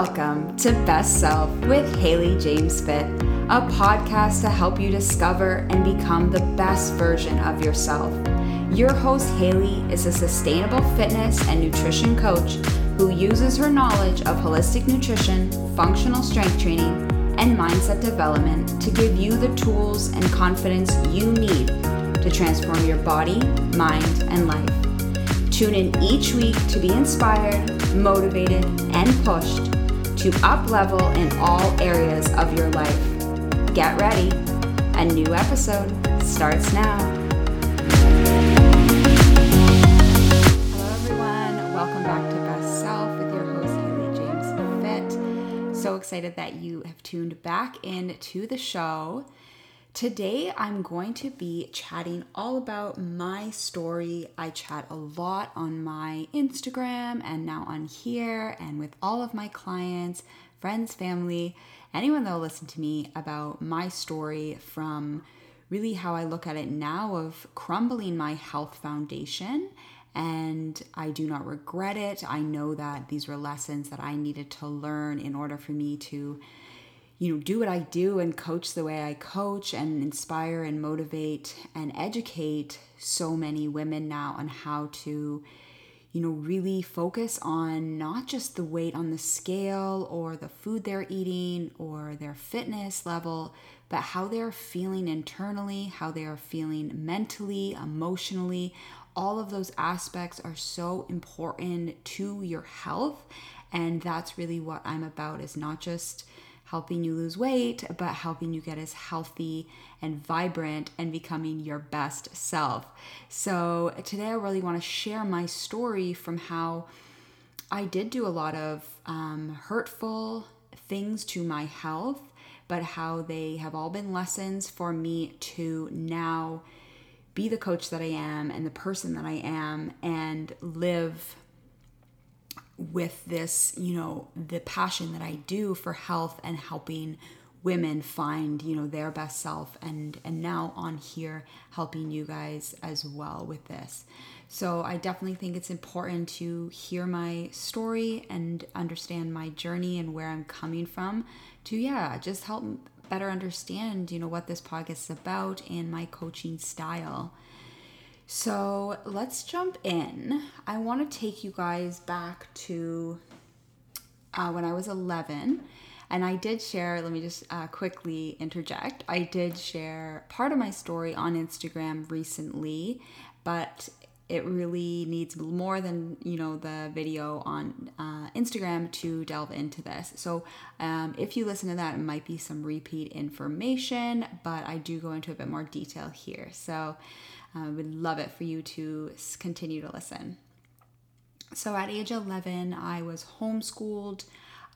Welcome to Best Self with Haley James Fit, a podcast to help you discover and become the best version of yourself. Your host, Haley, is a sustainable fitness and nutrition coach who uses her knowledge of holistic nutrition, functional strength training, and mindset development to give you the tools and confidence you need to transform your body, mind, and life. Tune in each week to be inspired, motivated, and pushed to up level in all areas of your life. Get ready. A new episode starts now. Hello, everyone. Welcome back to Best Self with your host, Haley James Fit. So excited that you have tuned back in to the show. Today, I'm going to be chatting all about my story. I chat a lot on my Instagram and now on here, and with all of my clients, friends, family, anyone that will listen to me about my story from really how I look at it now of crumbling my health foundation. And I do not regret it. I know that these were lessons that I needed to learn in order for me to you know, do what I do and coach the way I coach and inspire and motivate and educate so many women now on how to, you know, really focus on not just the weight on the scale or the food they're eating or their fitness level, but how they're feeling internally, how they are feeling mentally, emotionally. All of those aspects are so important to your health. And that's really what I'm about is not just helping you lose weight, but helping you get as healthy and vibrant and becoming your best self. So, today I really want to share my story from how I did do a lot of um, hurtful things to my health, but how they have all been lessons for me to now be the coach that I am and the person that I am and live with this, you know, the passion that I do for health and helping women find, you know, their best self and and now on here helping you guys as well with this. So I definitely think it's important to hear my story and understand my journey and where I'm coming from to yeah, just help better understand, you know, what this podcast is about and my coaching style. So let's jump in. I want to take you guys back to uh, when I was 11. And I did share, let me just uh, quickly interject. I did share part of my story on Instagram recently, but it really needs more than you know the video on uh, Instagram to delve into this. So um, if you listen to that, it might be some repeat information, but I do go into a bit more detail here. So I would love it for you to continue to listen. So at age 11, I was homeschooled.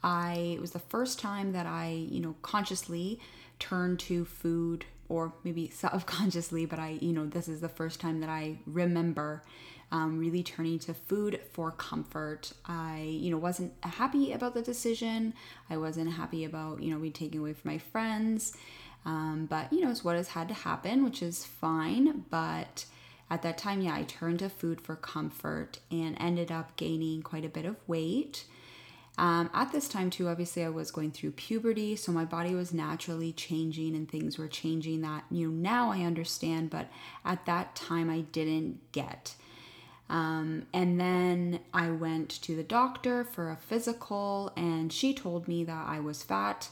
I it was the first time that I, you know, consciously turned to food or maybe subconsciously, but I, you know, this is the first time that I remember um, really turning to food for comfort. I, you know, wasn't happy about the decision. I wasn't happy about, you know, me taking away from my friends. Um, but you know, it's what has had to happen, which is fine. But at that time, yeah, I turned to food for comfort and ended up gaining quite a bit of weight. Um, at this time, too, obviously, I was going through puberty, so my body was naturally changing and things were changing that, you know, now I understand, but at that time I didn't get. Um, and then I went to the doctor for a physical, and she told me that I was fat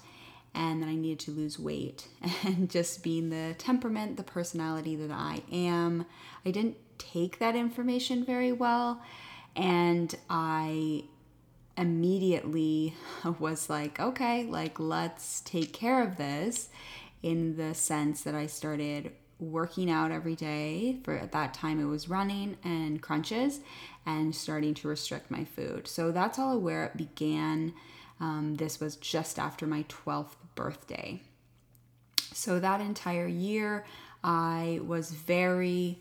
and that I needed to lose weight. And just being the temperament, the personality that I am, I didn't take that information very well. And I immediately was like, okay, like let's take care of this in the sense that I started working out every day. For at that time, it was running and crunches and starting to restrict my food. So that's all where it began. Um, this was just after my 12th birthday. So that entire year, I was very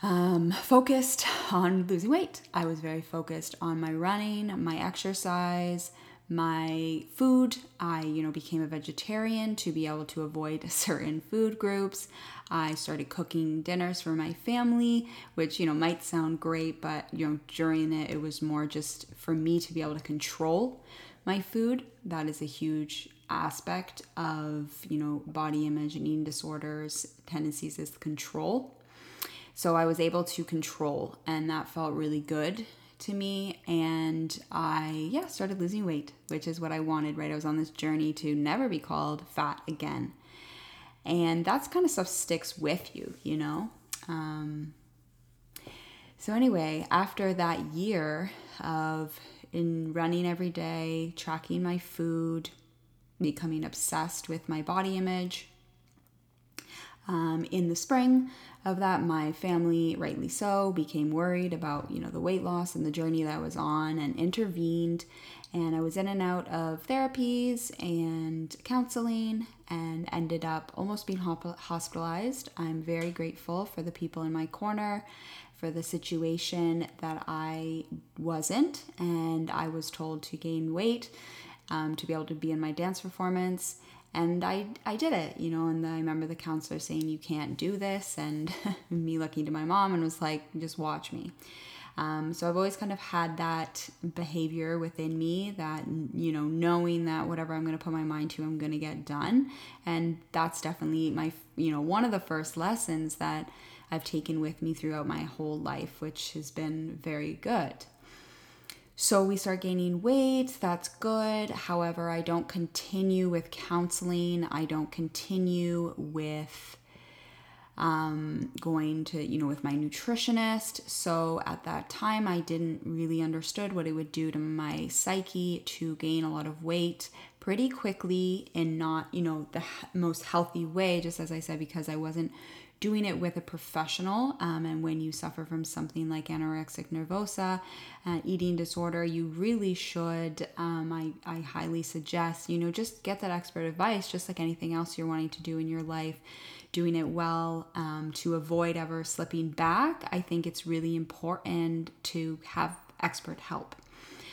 um, focused on losing weight. I was very focused on my running, my exercise, my food. I, you know, became a vegetarian to be able to avoid certain food groups. I started cooking dinners for my family, which, you know, might sound great, but, you know, during it, it was more just for me to be able to control my food. That is a huge aspect of, you know, body image and eating disorders tendencies is control. So I was able to control and that felt really good to me and I yeah, started losing weight, which is what I wanted, right? I was on this journey to never be called fat again. And that's kind of stuff sticks with you, you know? Um, so anyway, after that year of in running every day, tracking my food, becoming obsessed with my body image. Um, in the spring of that, my family, rightly so, became worried about you know the weight loss and the journey that I was on, and intervened. And I was in and out of therapies and counseling, and ended up almost being hospitalized. I'm very grateful for the people in my corner for the situation that I wasn't, and I was told to gain weight um, to be able to be in my dance performance. And I, I did it, you know, and I remember the counselor saying, You can't do this, and me looking to my mom and was like, Just watch me. Um, so I've always kind of had that behavior within me that, you know, knowing that whatever I'm going to put my mind to, I'm going to get done. And that's definitely my, you know, one of the first lessons that I've taken with me throughout my whole life, which has been very good. So we start gaining weight, that's good. However, I don't continue with counseling, I don't continue with um, going to, you know, with my nutritionist. So at that time, I didn't really understood what it would do to my psyche to gain a lot of weight pretty quickly and not, you know, the most healthy way, just as I said, because I wasn't doing it with a professional. Um, and when you suffer from something like anorexic nervosa, uh, eating disorder, you really should, um, I, I highly suggest, you know, just get that expert advice, just like anything else you're wanting to do in your life, doing it well um, to avoid ever slipping back. I think it's really important to have expert help.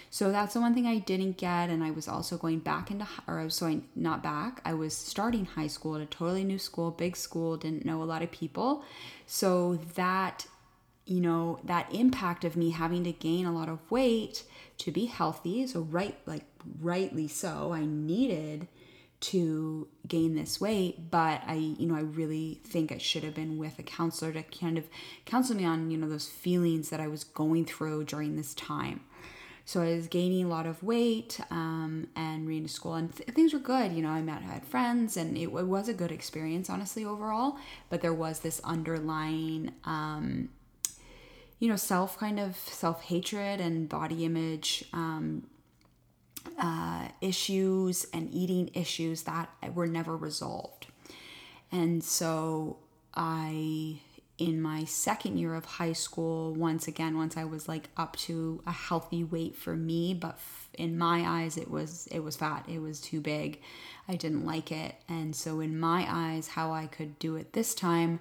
So that's the one thing I didn't get. And I was also going back into, or going not back, I was starting high school at a totally new school, big school, didn't know a lot of people. So that, you know, that impact of me having to gain a lot of weight to be healthy. So, right, like, rightly so, I needed to gain this weight but i you know i really think i should have been with a counselor to kind of counsel me on you know those feelings that i was going through during this time so I was gaining a lot of weight um, and reading to school, and th- things were good. You know, I met, I had friends, and it, it, was a good experience, honestly, overall. But there was this underlying, um, you know, self kind of self hatred and body image um, uh, issues and eating issues that were never resolved. And so I in my second year of high school once again once i was like up to a healthy weight for me but f- in my eyes it was it was fat. It was too big. I didn't like it. And so in my eyes how i could do it this time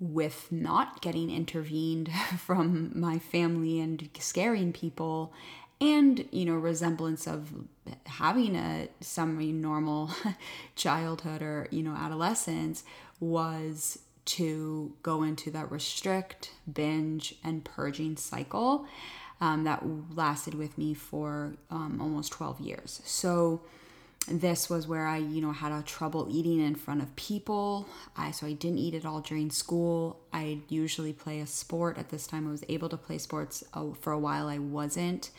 with not getting intervened from my family and scaring people and you know resemblance of having a semi normal childhood or you know adolescence was to go into that restrict, binge, and purging cycle um, that lasted with me for um, almost 12 years. So this was where I, you know, had a trouble eating in front of people. I so I didn't eat at all during school. I usually play a sport. At this time, I was able to play sports. Oh, for a while, I wasn't,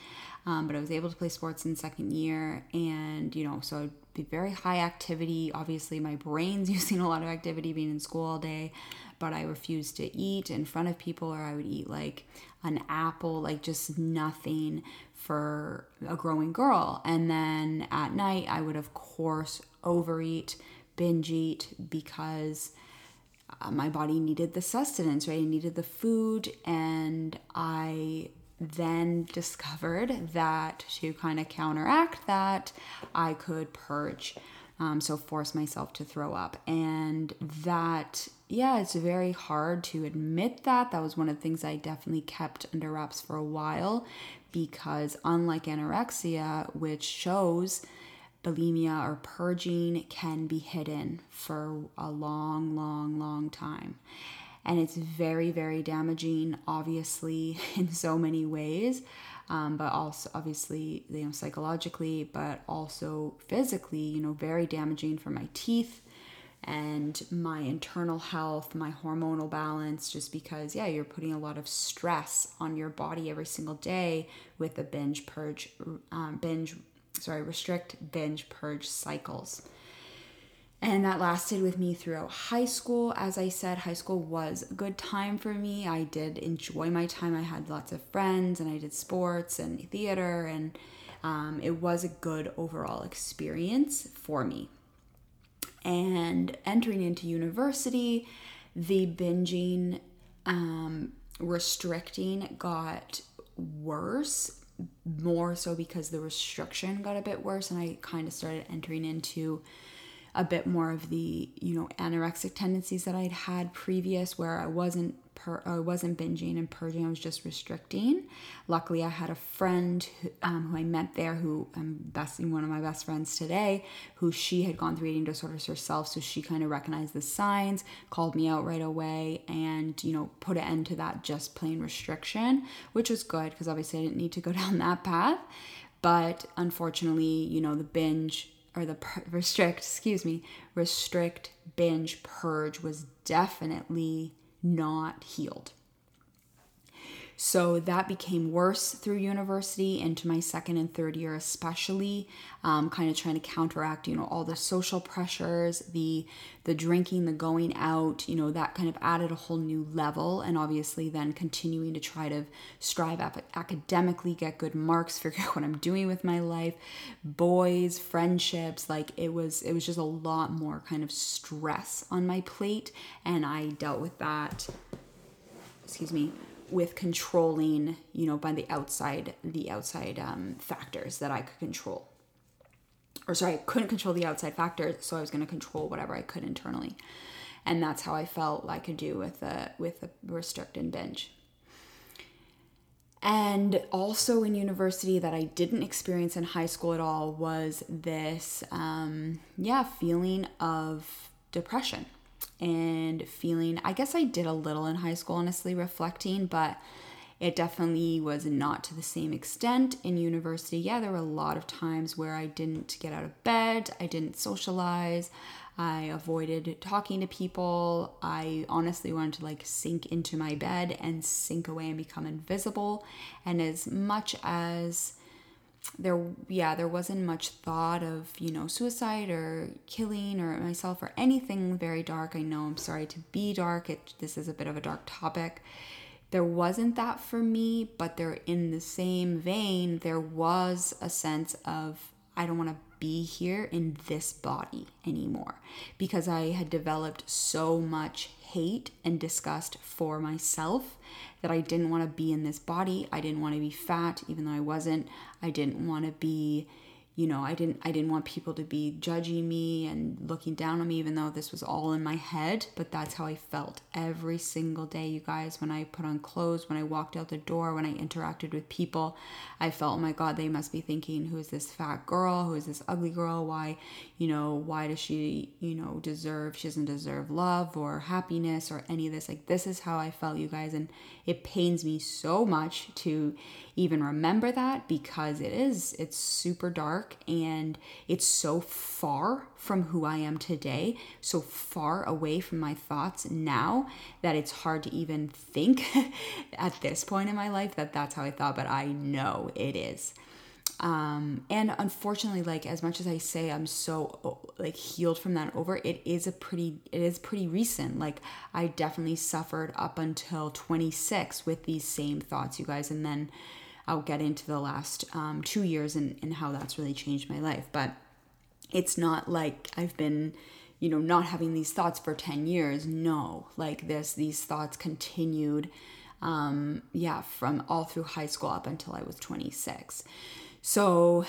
um, but I was able to play sports in second year, and you know, so be very high activity. Obviously, my brain's using a lot of activity being in school all day, but I refused to eat in front of people, or I would eat like an apple, like just nothing for a growing girl. And then at night, I would, of course, overeat, binge eat because uh, my body needed the sustenance, right? It needed the food, and I then discovered that to kind of counteract that, I could purge. Um, so force myself to throw up. And that, yeah, it's very hard to admit that. That was one of the things I definitely kept under wraps for a while because, unlike anorexia, which shows bulimia or purging can be hidden for a long, long, long time. And it's very, very damaging, obviously, in so many ways. Um, but also obviously you know psychologically but also physically you know very damaging for my teeth and my internal health my hormonal balance just because yeah you're putting a lot of stress on your body every single day with the binge purge um, binge sorry restrict binge purge cycles and that lasted with me throughout high school. As I said, high school was a good time for me. I did enjoy my time. I had lots of friends and I did sports and theater, and um, it was a good overall experience for me. And entering into university, the binging, um, restricting got worse, more so because the restriction got a bit worse, and I kind of started entering into a bit more of the you know anorexic tendencies that I'd had previous where I wasn't per, I wasn't binging and purging I was just restricting. Luckily I had a friend who, um, who I met there who I'm best one of my best friends today who she had gone through eating disorders herself so she kind of recognized the signs called me out right away and you know put an end to that just plain restriction which was good because obviously I didn't need to go down that path. But unfortunately you know the binge or the restrict, excuse me, restrict, binge, purge was definitely not healed. So that became worse through university into my second and third year, especially, um, kind of trying to counteract, you know, all the social pressures, the the drinking, the going out, you know, that kind of added a whole new level. And obviously, then continuing to try to strive academically, get good marks, figure out what I'm doing with my life, boys, friendships, like it was, it was just a lot more kind of stress on my plate, and I dealt with that. Excuse me with controlling, you know, by the outside, the outside um, factors that I could control. Or sorry, I couldn't control the outside factors, so I was going to control whatever I could internally, and that's how I felt I could do with a with a restrict and binge. And also in university, that I didn't experience in high school at all was this, um, yeah, feeling of depression and feeling i guess i did a little in high school honestly reflecting but it definitely was not to the same extent in university. Yeah there were a lot of times where i didn't get out of bed i didn't socialize i avoided talking to people i honestly wanted to like sink into my bed and sink away and become invisible and as much as there yeah there wasn't much thought of you know suicide or killing or myself or anything very dark. I know i'm sorry to be dark. It this is a bit of a dark topic. There wasn't that for me but there in the same vein there was a sense of i don't want to be here in this body anymore because i had developed so much hate and disgust for myself that I didn't want to be in this body. I didn't want to be fat, even though I wasn't. I didn't want to be you know i didn't i didn't want people to be judging me and looking down on me even though this was all in my head. But that's how i felt every single day you guys. When i put on clothes when i walked out the door when i interacted with people i felt oh my god they must be thinking who is this fat girl? Who is this ugly girl? Why you know why does she you know deserve she doesn't deserve love or happiness or any of this? Like this is how i felt you guys. And it pains me so much to even remember that because it is it's super dark and it's so far from who I am today, so far away from my thoughts now that it's hard to even think at this point in my life that that's how I thought, but I know it is. Um, and unfortunately, like as much as I say I'm so like healed from that over, it is a pretty it is pretty recent. Like I definitely suffered up until 26 with these same thoughts, you guys, and then I'll get into the last um, two years and, and how that's really changed my life. But it's not like I've been, you know, not having these thoughts for 10 years. No, like this, these thoughts continued, um, yeah, from all through high school up until I was 26. So,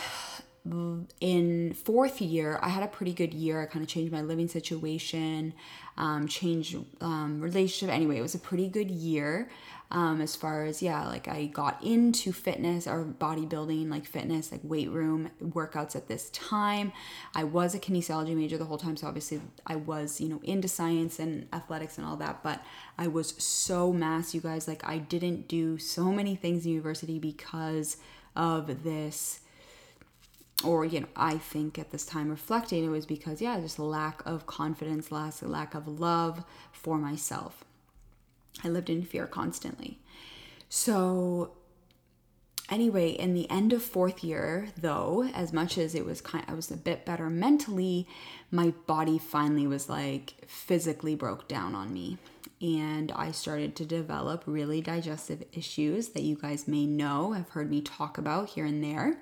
in fourth year, I had a pretty good year. I kind of changed my living situation, um, changed um, relationship. Anyway, it was a pretty good year um, as far as yeah like i got into fitness or bodybuilding like fitness like weight room workouts at this time i was a kinesiology major the whole time so obviously i was you know into science and athletics and all that but i was so mass you guys like i didn't do so many things in university because of this or you know i think at this time reflecting it was because yeah just lack of confidence last lack of love for myself I lived in fear constantly. So anyway, in the end of fourth year, though, as much as it was kind I was a bit better mentally, my body finally was like physically broke down on me. And I started to develop really digestive issues that you guys may know, have heard me talk about here and there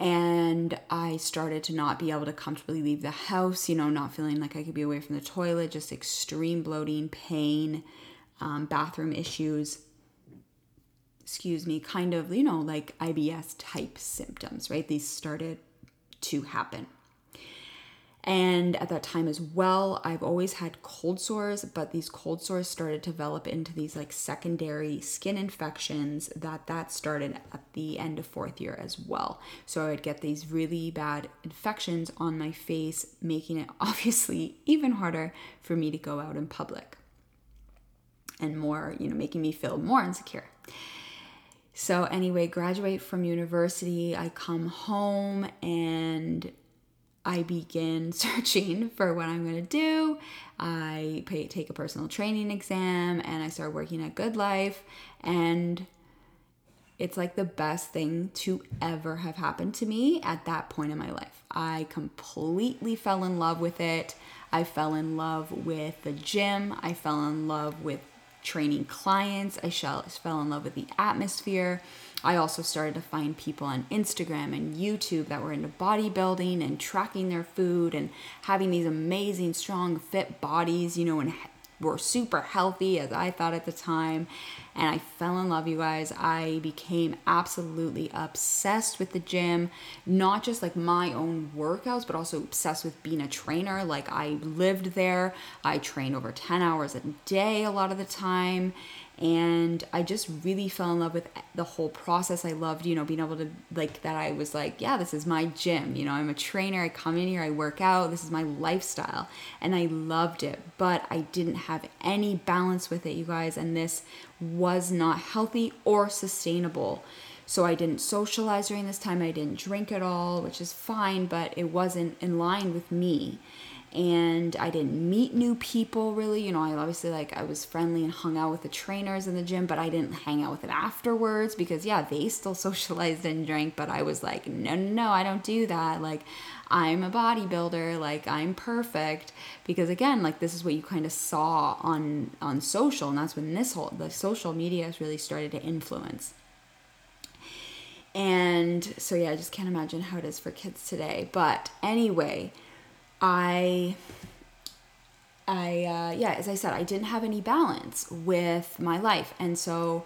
and I started to not be able to comfortably leave the house, you know, not feeling like I could be away from the toilet, just extreme bloating, pain, um, bathroom issues. Excuse me, kind of, you know, like IBS type symptoms, right? These started to happen. And at that time as well, I've always had cold sores, but these cold sores started to develop into these like secondary skin infections that that started at the end of fourth year as well. So I would get these really bad infections on my face, making it obviously even harder for me to go out in public and more, you know, making me feel more insecure. So anyway, graduate from university, I come home and I begin searching for what I'm going to do. I pay, take a personal training exam and I start working at Good Life. And it's like the best thing to ever have happened to me at that point in my life. I completely fell in love with it. I fell in love with the gym. I fell in love with training clients. I fell in love with the atmosphere. I also started to find people on Instagram and YouTube that were into bodybuilding and tracking their food and having these amazing, strong, fit bodies, you know, and were super healthy as I thought at the time. And I fell in love, you guys. I became absolutely obsessed with the gym, not just like my own workouts, but also obsessed with being a trainer. Like I lived there, I trained over 10 hours a day a lot of the time and I just really fell in love with the whole process. I loved, you know, being able to like that. I was like, yeah, this is my gym. You know, I'm a trainer. I come in here, I work out. This is my lifestyle, and I loved it. But I didn't have any balance with it, you guys, and this was not healthy or sustainable. So I didn't socialize during this time. I didn't drink at all, which is fine, but it wasn't in line with me and I didn't meet new people really. You know, I obviously like I was friendly and hung out with the trainers in the gym, but I didn't hang out with them afterwards because yeah, they still socialized and drank, but I was like, no, no, no, I don't do that. Like I'm a bodybuilder, like I'm perfect because again, like this is what you kind of saw on on social and that's when this whole the social media has really started to influence. And so yeah, I just can't imagine how it is for kids today. But anyway, I I uh, yeah, as I said, I didn't have any balance with my life, and so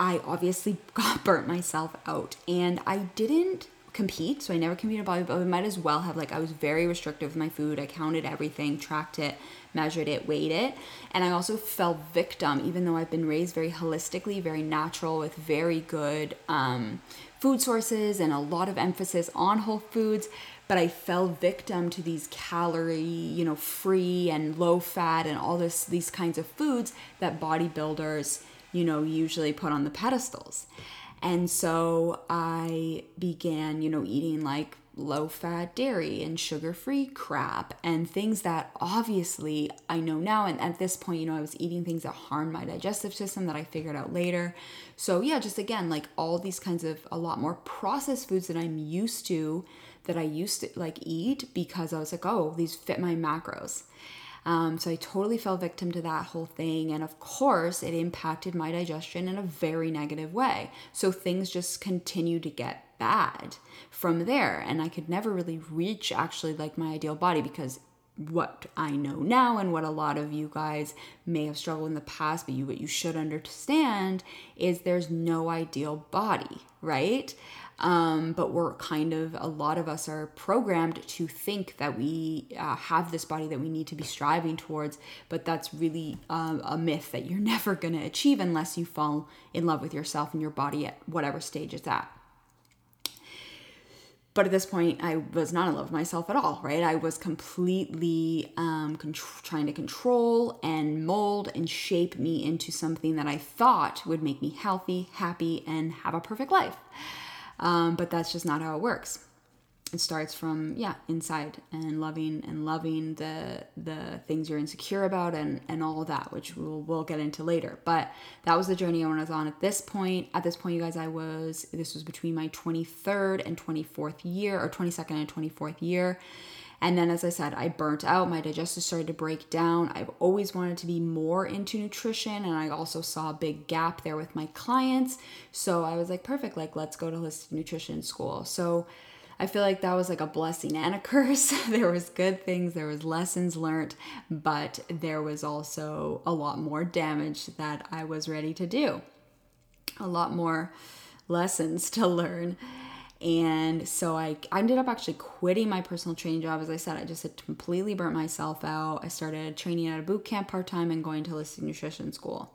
I obviously got burnt myself out, and I didn't compete, so I never competed but I might as well have. Like I was very restrictive with my food. I counted everything, tracked it, measured it, weighed it, and I also fell victim, even though I've been raised very holistically, very natural, with very good um, food sources and a lot of emphasis on whole foods but I fell victim to these calorie, you know, free and low fat and all this these kinds of foods that bodybuilders, you know, usually put on the pedestals. And so I began, you know, eating like low fat dairy and sugar free crap and things that obviously I know now. And at this point, you know, I was eating things that harmed my digestive system that I figured out later. So, yeah, just again, like all these kinds of a lot more processed foods that I'm used to that I used to like eat because I was like, oh, these fit my macros. Um, so I totally fell victim to that whole thing. And of course, it impacted my digestion in a very negative way. So things just continued to get bad from there. And I could never really reach actually like my ideal body because what I know now and what a lot of you guys may have struggled in the past, but you what you should understand is there's no ideal body, right? Um, but we're kind of, a lot of us are programmed to think that we uh, have this body that we need to be striving towards, but that's really uh, a myth that you're never going to achieve unless you fall in love with yourself and your body at whatever stage it's at. But at this point, I was not in love with myself at all, right? I was completely um, trying to control and mold and shape me into something that I thought would make me healthy, happy, and have a perfect life. Um, but that's just not how it works. It starts from yeah inside and loving and loving the the things you're insecure about and and all of that which we'll, we'll get into later. But that was the journey i was on at this point. At this point you guys i was this was between my 23rd and 24th year or 22nd and 24th year and then as i said i burnt out my digestive started to break down i've always wanted to be more into nutrition and i also saw a big gap there with my clients so i was like perfect like let's go to holistic nutrition school so I feel like that was like a blessing and a curse. there was good things, there was lessons learned, but there was also a lot more damage that I was ready to do. A lot more lessons to learn. And so I, I ended up actually quitting my personal training job. As I said, I just had completely burnt myself out. I started training at a boot camp part time and going to holistic nutrition school.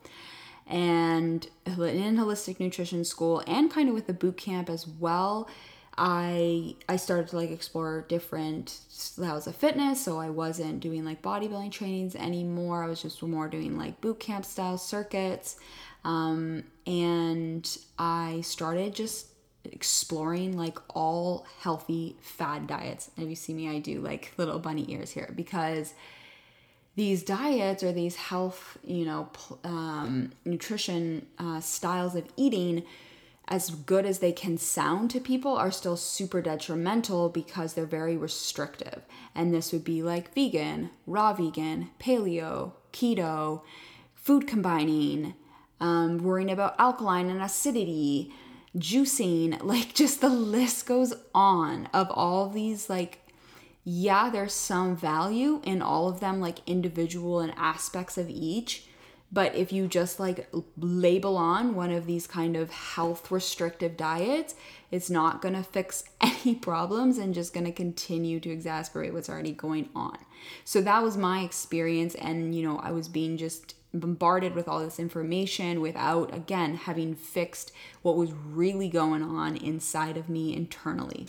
And in holistic nutrition school and kind of with the boot camp as well, I I started to like explore different styles of fitness. So I wasn't doing like bodybuilding trainings anymore. I was just more doing like boot camp style circuits. Um, and I started just exploring like all healthy fad diets. And if you see me, I do like little bunny ears here because these diets or these health, you know, um, nutrition uh, styles of eating as good as they can sound to people, are still super detrimental because they're very restrictive. And this would be like vegan, raw vegan, paleo, keto, food combining, um, worrying about alkaline and acidity, juicing, like just the list goes on of all these like yeah, there's some value in all of them, like individual and aspects of each. But if you just like label on one of these kind of health restrictive diets, it's not going to fix any problems and just going to continue to exacerbate what's already going on. So that was my experience. And, you know, I was being just bombarded with all this information without, again, having fixed what was really going on inside of me internally,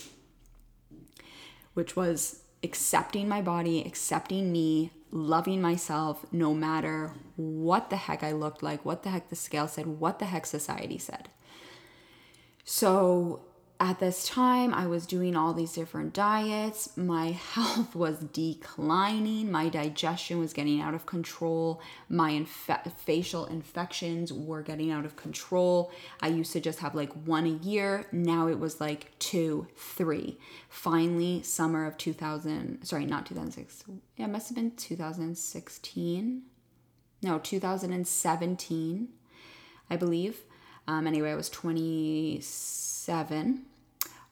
which was accepting my body, accepting me, loving myself no matter what the heck I looked like, what the heck the scale said, what the heck society said. So at this time, I was doing all these different diets. My health was declining. My digestion was getting out of control. My inf- facial infections were getting out of control. I used to just have like one a year. Now it was like two, three. Finally, summer of 2000, sorry, not 2006. Yeah, it must have been 2016. No, 2017, I believe. Um, anyway, I was 27.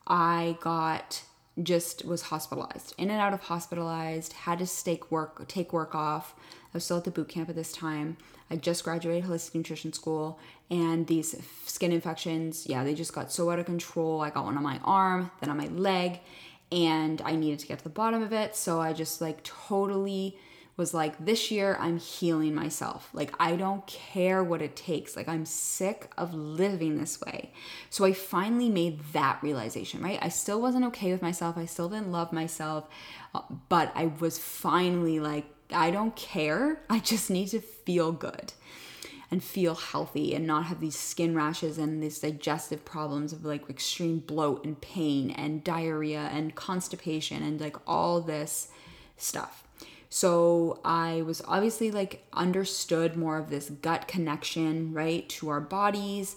I got just was hospitalized, in and out of hospitalized, had to take work, take work off. I was still at the boot camp at this time. I just graduated holistic nutrition school, and these skin infections, yeah, they just got so out of control. I got one on my arm, then on my leg, and I needed to get to the bottom of it. So I just like totally was like, this year I'm healing myself. Like, I don't care what it takes. Like, I'm sick of living this way. So I finally made that realization, right? I still wasn't okay with myself. I still didn't love myself. Uh, but I was finally like, I don't care. I just need to feel good and feel healthy and not have these skin rashes and these digestive problems of like extreme bloat and pain and diarrhea and constipation and like all this stuff. So I was obviously like understood more of this gut connection, right, to our bodies.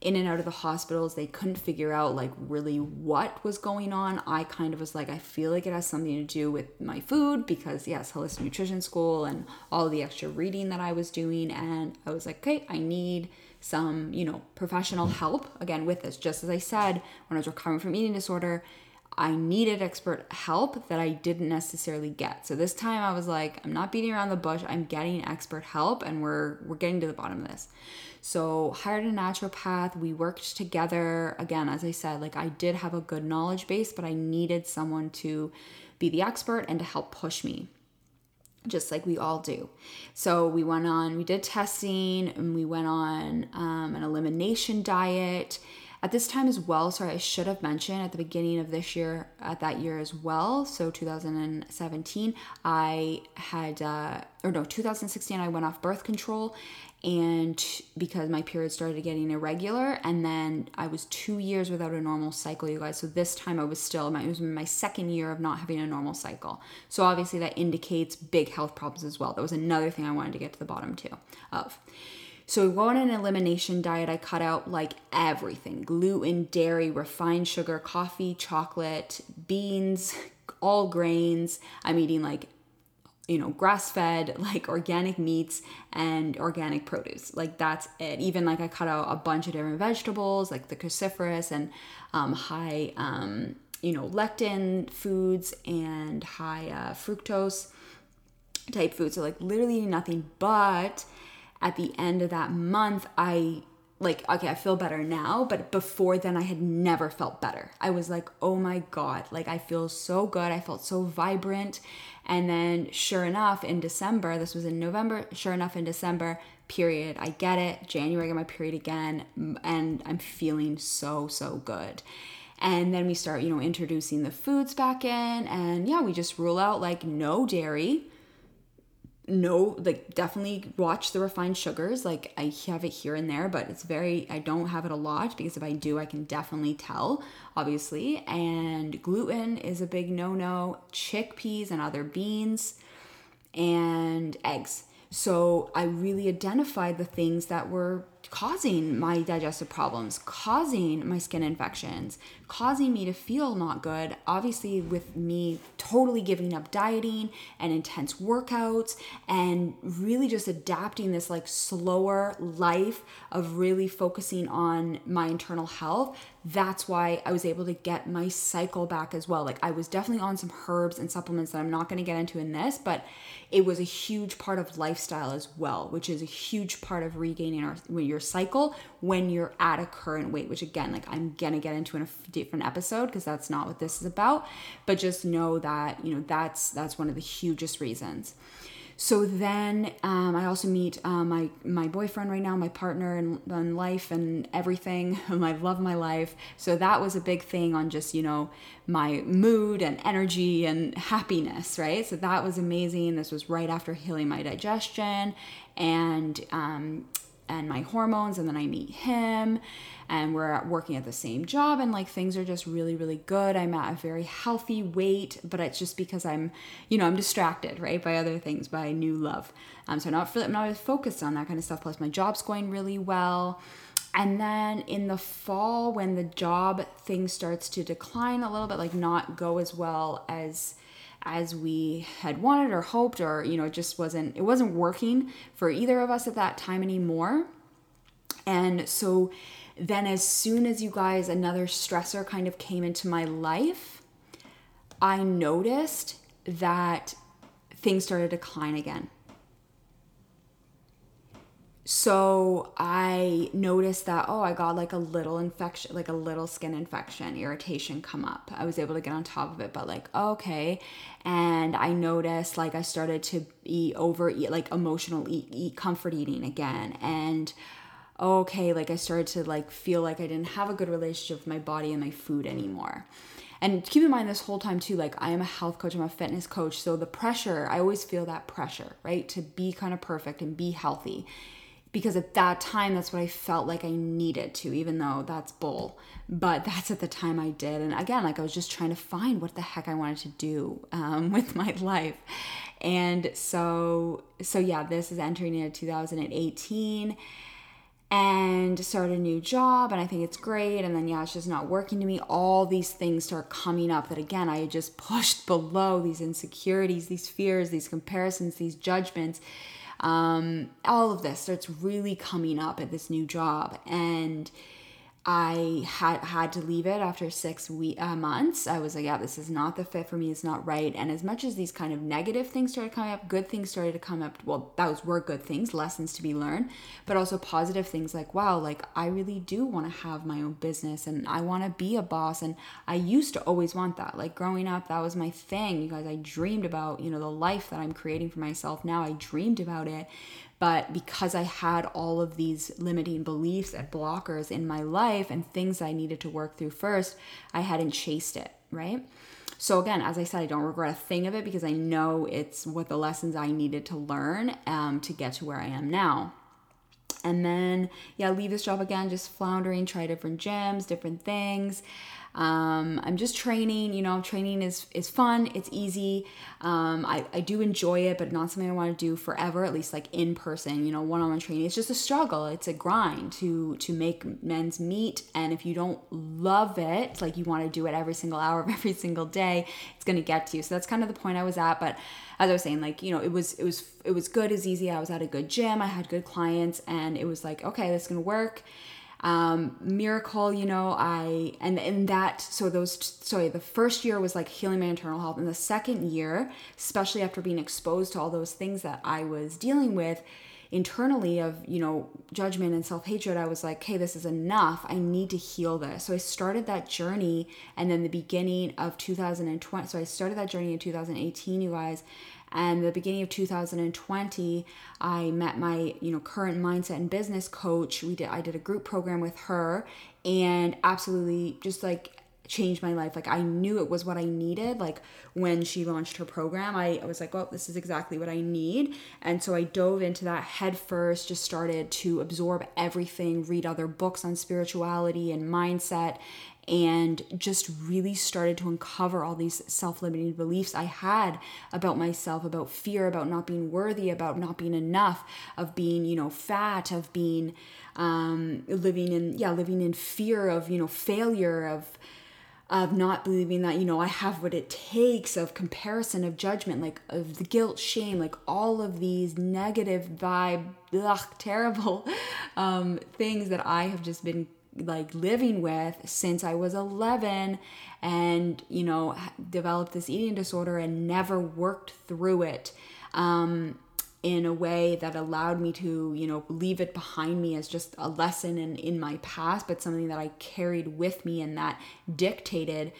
In and out of the hospitals, they couldn't figure out like really what was going on. I kind of was like, I feel like it has something to do with my food because, yes, holistic nutrition school and all the extra reading that I was doing. And I was like, okay, I need some, you know, professional help again with this. Just as I said, when I was recovering from eating disorder, I needed expert help that I didn't necessarily get. So this time I was like, I'm not beating around the bush. I'm getting expert help and we're we're getting to the bottom of this. So hired a naturopath, we worked together. Again, as I said, like I did have a good knowledge base, but I needed someone to be the expert and to help push me just like we all do. So we went on, we did testing, and we went on um, an elimination diet at this time as well sorry i should have mentioned at the beginning of this year at that year as well so 2017 i had uh, or no 2016 i went off birth control and because my period started getting irregular and then i was two years without a normal cycle you guys. So this time i was still my, it was my second year of not having a normal cycle. So obviously that indicates big health problems as well. That was another thing i wanted to get to the bottom too of so, we on an elimination diet. I cut out like everything gluten, dairy, refined sugar, coffee, chocolate, beans, all grains. I'm eating like, you know, grass fed, like organic meats and organic produce. Like, that's it. Even like I cut out a bunch of different vegetables, like the cruciferous and um, high, um, you know, lectin foods and high uh, fructose type foods. So, like, literally nothing but at the end of that month, I like, okay, I feel better now, but before then, I had never felt better. I was like, oh my God, like, I feel so good. I felt so vibrant. And then, sure enough, in December, this was in November, sure enough, in December, period, I get it. January, I get my period again, and I'm feeling so, so good. And then we start, you know, introducing the foods back in, and yeah, we just rule out like no dairy no like definitely watch the refined sugars like i have it here and there but it's very i don't have it a lot because if i do i can definitely tell obviously. And gluten is a big no no chickpeas and other beans and eggs. So i really identified the things that were causing my digestive problems, causing my skin infections, causing me to feel not good. Obviously, with me totally giving up dieting and intense workouts and really just adapting this like slower life of really focusing on my internal health, that's why I was able to get my cycle back as well. Like, I was definitely on some herbs and supplements that I'm not going to get into in this, but it was a huge part of lifestyle as well, which is a huge part of regaining our your cycle when you're at a current weight. Which again, like I'm gonna get into in a different episode because that's not what this is about. But just know that you know that's that's one of the hugest reasons. So then um, I also meet uh, my my boyfriend right now, my partner in, in life and everything. I love my life. So that was a big thing on just you know my mood and energy and happiness, right? So that was amazing. This was right after healing my digestion and um, and my hormones, and then I meet him and we're working at the same job and like things are just really really good. I'm at a very healthy weight but it's just because i'm you know i'm distracted right by other things by new love. Um, so not, I'm not focused on that kind of stuff. Plus my job's going really well and then in the fall when the job thing starts to decline a little bit like not go as well as as we had wanted or hoped or you know it just wasn't it wasn't working for either of us at that time anymore. And so then as soon as you guys another stressor kind of came into my life i noticed that things started to decline again so i noticed that oh i got like a little infection like a little skin infection irritation come up i was able to get on top of it but like okay and i noticed like i started to eat overeat like emotional eat, eat comfort eating again and okay, like I started to like feel like I didn't have a good relationship with my body and my food anymore. And keep in mind this whole time too, like I am a health coach, I'm a fitness coach. So the pressure, I always feel that pressure, right? To be kind of perfect and be healthy. Because at that time, that's what I felt like I needed to, even though that's bull. But that's at the time I did. And again, like I was just trying to find what the heck I wanted to do um, with my life. And so, so yeah, this is entering into 2018 and start a new job and I think it's great and then yeah it's just not working to me all these things start coming up that again I just pushed below these insecurities these fears these comparisons these judgments um, all of this starts really coming up at this new job. And I had had to leave it after six we- uh, months. I was like, yeah, this is not the fit for me. It's not right. And as much as these kind of negative things started coming up, good things started to come up. Well, those were good things, lessons to be learned, but also positive things like, wow, like I really do want to have my own business and I want to be a boss. And I used to always want that. Like growing up, that was my thing. You guys, I dreamed about, you know, the life that I'm creating for myself now. I dreamed about it. But because I had all of these limiting beliefs and blockers in my life and things I needed to work through first, I hadn't chased it, right? So again, as I said, I don't regret a thing of it because I know it's what the lessons I needed to learn um, to get to where I am now. And then, yeah, leave this job again, just floundering, try different gyms, different things. Um, I'm just training, you know, training is, is fun, it's easy. Um, I, I do enjoy it, but not something I want to do forever, at least like in person, you know, one on one training. It's just a struggle. It's a grind to, to make men's meet. And if you don't love it, like you want to do it every single hour of every single day, it's going to get to you. So that's kind of the point I was at. But as I was saying, like, you know, it was, it was, it was good, it was easy. I was at a good gym. I had good clients and it was like, okay, this is going to work um, miracle you know i and in that so those sorry the first year was like healing my internal health. And the second year especially after being exposed to all those things that i was dealing with internally of you know judgment and self-hatred i was like hey this is enough. I need to heal this. So i started that journey and then the beginning of 2020 so i started that journey in 2018 you guys and the beginning of 2020 i met my you know current mindset and business coach. We did i did a group program with her and absolutely just like changed my life. Like i knew it was what i needed like when she launched her program. I, was like oh this is exactly what i need. And so i dove into that head first just started to absorb everything read other books on spirituality and mindset and just really started to uncover all these self limiting beliefs I had about myself, about fear, about not being worthy, about not being enough, of being, you know, fat, of being um, living in, yeah, living in fear of, you know, failure, of, of not believing that you know I have what it takes of comparison of judgment like of the guilt shame like all of these negative vibe ugh, terrible um, things that I have just been like living with since I was 11 and you know developed this eating disorder and never worked through it um, in a way that allowed me to you know leave it behind me as just a lesson in in my past but something that I carried with me and that dictated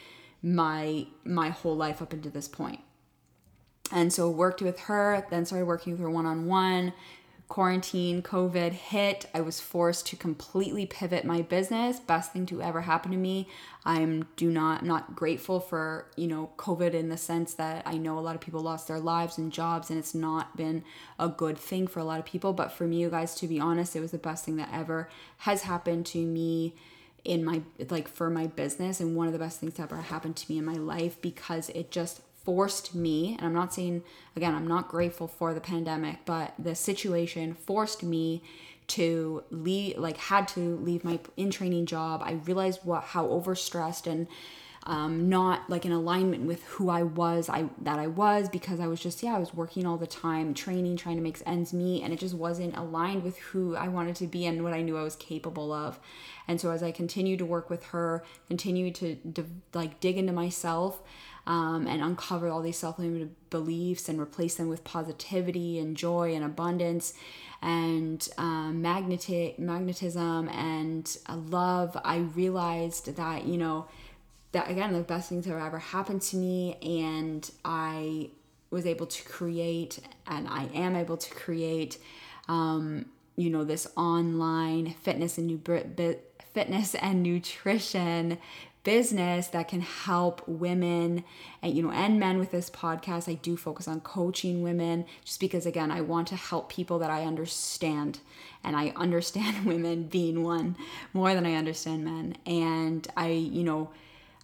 my my whole life up into this point. And so worked with her then started working with her one-on-one quarantine, COVID hit, I was forced to completely pivot my business. Best thing to ever happen to me. I'm do not not grateful for, you know, COVID in the sense that I know a lot of people lost their lives and jobs and it's not been a good thing for a lot of people, but for me you guys to be honest, it was the best thing that ever has happened to me in my like for my business and one of the best things that ever happened to me in my life because it just forced me, and I'm not saying, again, I'm not grateful for the pandemic, but the situation forced me to leave, like, had to leave my in training job. I realized what, how overstressed and um, not like in alignment with who I was, I that I was because I was just yeah I was working all the time, training, trying to make ends meet, and it just wasn't aligned with who I wanted to be and what I knew I was capable of. And so as I continued to work with her, continued to like dig into myself, um, and uncover all these self limiting beliefs and replace them with positivity and joy and abundance and um, magneti- magnetism and uh, love, I realized that, you know, that again, the best things that ever happened to me. And I was able to create, and I am able to create, um, you know, this online fitness and new fitness and nutrition business that can help women and you know and men with this podcast. I do focus on coaching women just because again, I want to help people that I understand and I understand women being one more than I understand men. And I, you know,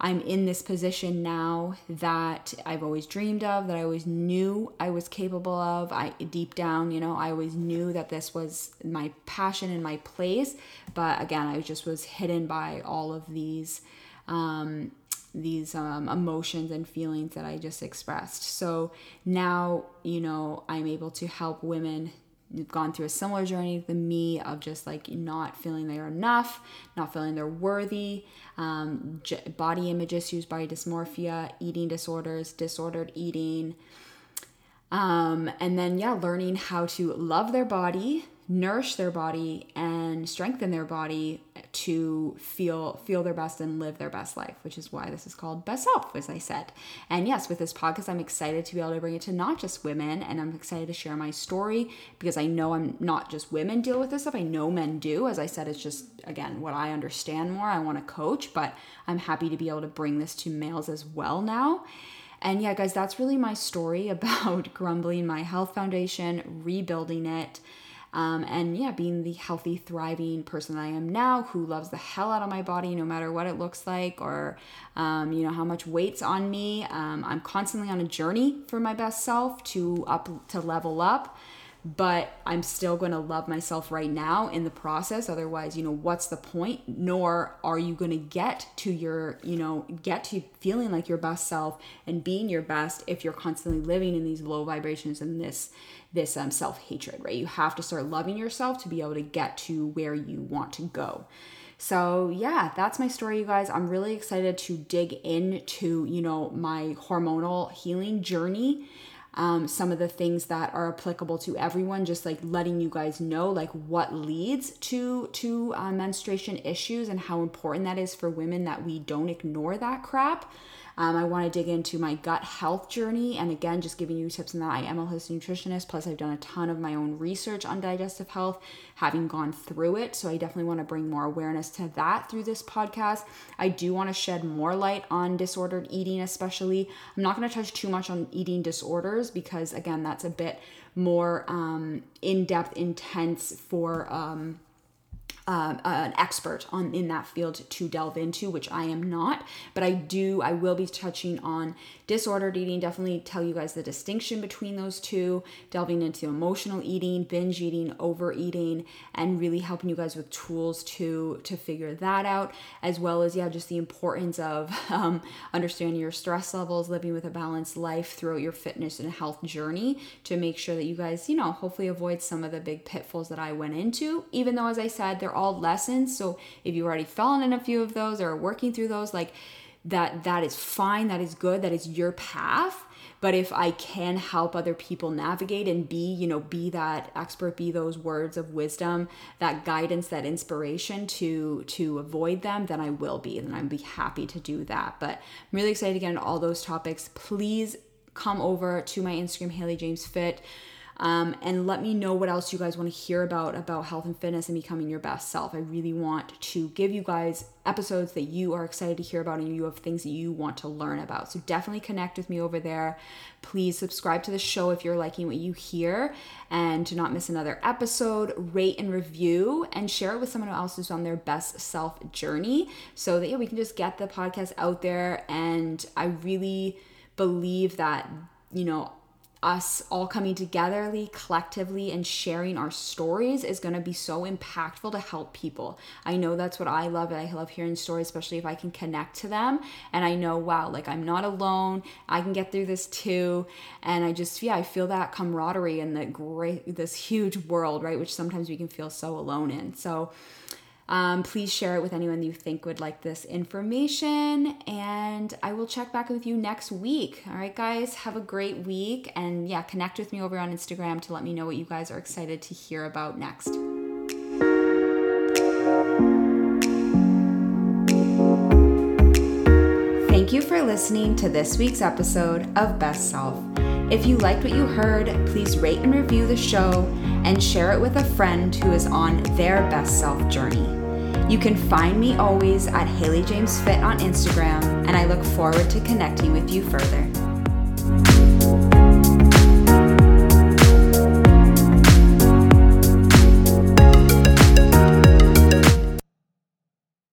I'm in this position now that I've always dreamed of, that I always knew I was capable of. I deep down, you know, I always knew that this was my passion and my place, but again, I just was hidden by all of these um, these um, emotions and feelings that I just expressed. So now, you know, I'm able to help women who've gone through a similar journey than me of just like not feeling they're enough, not feeling they're worthy, um, j- body image issues, body dysmorphia, eating disorders, disordered eating. Um, and then, yeah, learning how to love their body, nourish their body and strengthen their body to feel feel their best and live their best life which is why this is called best self as i said. And yes with this podcast i'm excited to be able to bring it to not just women and i'm excited to share my story because i know i'm not just women deal with this stuff i know men do. As i said it's just again what i understand more i want to coach but i'm happy to be able to bring this to males as well now. And yeah guys that's really my story about grumbling my health foundation rebuilding it um, and yeah, being the healthy, thriving person I am now who loves the hell out of my body no matter what it looks like or, um, you know, how much weight's on me. Um, I'm constantly on a journey for my best self to up, to level up but I'm still going to love myself right now in the process. Otherwise, you know, what's the point? Nor are you going to get to your, you know, get to feeling like your best self and being your best if you're constantly living in these low vibrations and this this um, self-hatred, right? You have to start loving yourself to be able to get to where you want to go. So, yeah, that's my story, you guys. I'm really excited to dig into, you know, my hormonal healing journey um, some of the things that are applicable to everyone just like letting you guys know like what leads to to uh, menstruation issues and how important that is for women that we don't ignore that crap um, I want to dig into my gut health journey and again, just giving you tips on that. I am a holistic nutritionist, plus, I've done a ton of my own research on digestive health, having gone through it. So, I definitely want to bring more awareness to that through this podcast. I do want to shed more light on disordered eating, especially. I'm not going to touch too much on eating disorders because, again, that's a bit more um, in depth, intense for. Um, um, an expert on in that field to delve into, which I am not. But I do, I will be touching on disordered eating. Definitely tell you guys the distinction between those two, delving into emotional eating, binge eating, overeating, and really helping you guys with tools to to figure that out, as well as yeah, just the importance of um, understanding your stress levels, living with a balanced life throughout your fitness and health journey to make sure that you guys, you know, hopefully avoid some of the big pitfalls that I went into. Even though, as I said, they're all lessons. So if you've already fallen in a few of those or are working through those, like that that is fine, that is good, that is your path. But if I can help other people navigate and be, you know, be that expert, be those words of wisdom, that guidance, that inspiration to to avoid them, then I will be, and I'd be happy to do that. But I'm really excited to get into all those topics. Please come over to my Instagram, Haley James Fit um, and let me know what else you guys want to hear about about health and fitness and becoming your best self. I really want to give you guys episodes that you are excited to hear about and you have things that you want to learn about. So definitely connect with me over there. Please subscribe to the show if you're liking what you hear and to not miss another episode. Rate and review and share it with someone else who's on their best self journey so that yeah, we can just get the podcast out there. And I really believe that, you know, us all coming togetherly collectively and sharing our stories is going to be so impactful to help people. I know that's what i love i love hearing stories especially if i can connect to them. And i know wow like i'm not alone. I can get through this too. And i just yeah i feel that camaraderie in the great this huge world right which sometimes we can feel so alone in. So um, please share it with anyone you think would like this information, and I will check back with you next week. All right, guys, have a great week, and yeah, connect with me over on Instagram to let me know what you guys are excited to hear about next. For listening to this week's episode of Best Self. If you liked what you heard, please rate and review the show and share it with a friend who is on their best self journey. You can find me always at Haley James Fit on Instagram, and I look forward to connecting with you further.